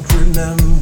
remember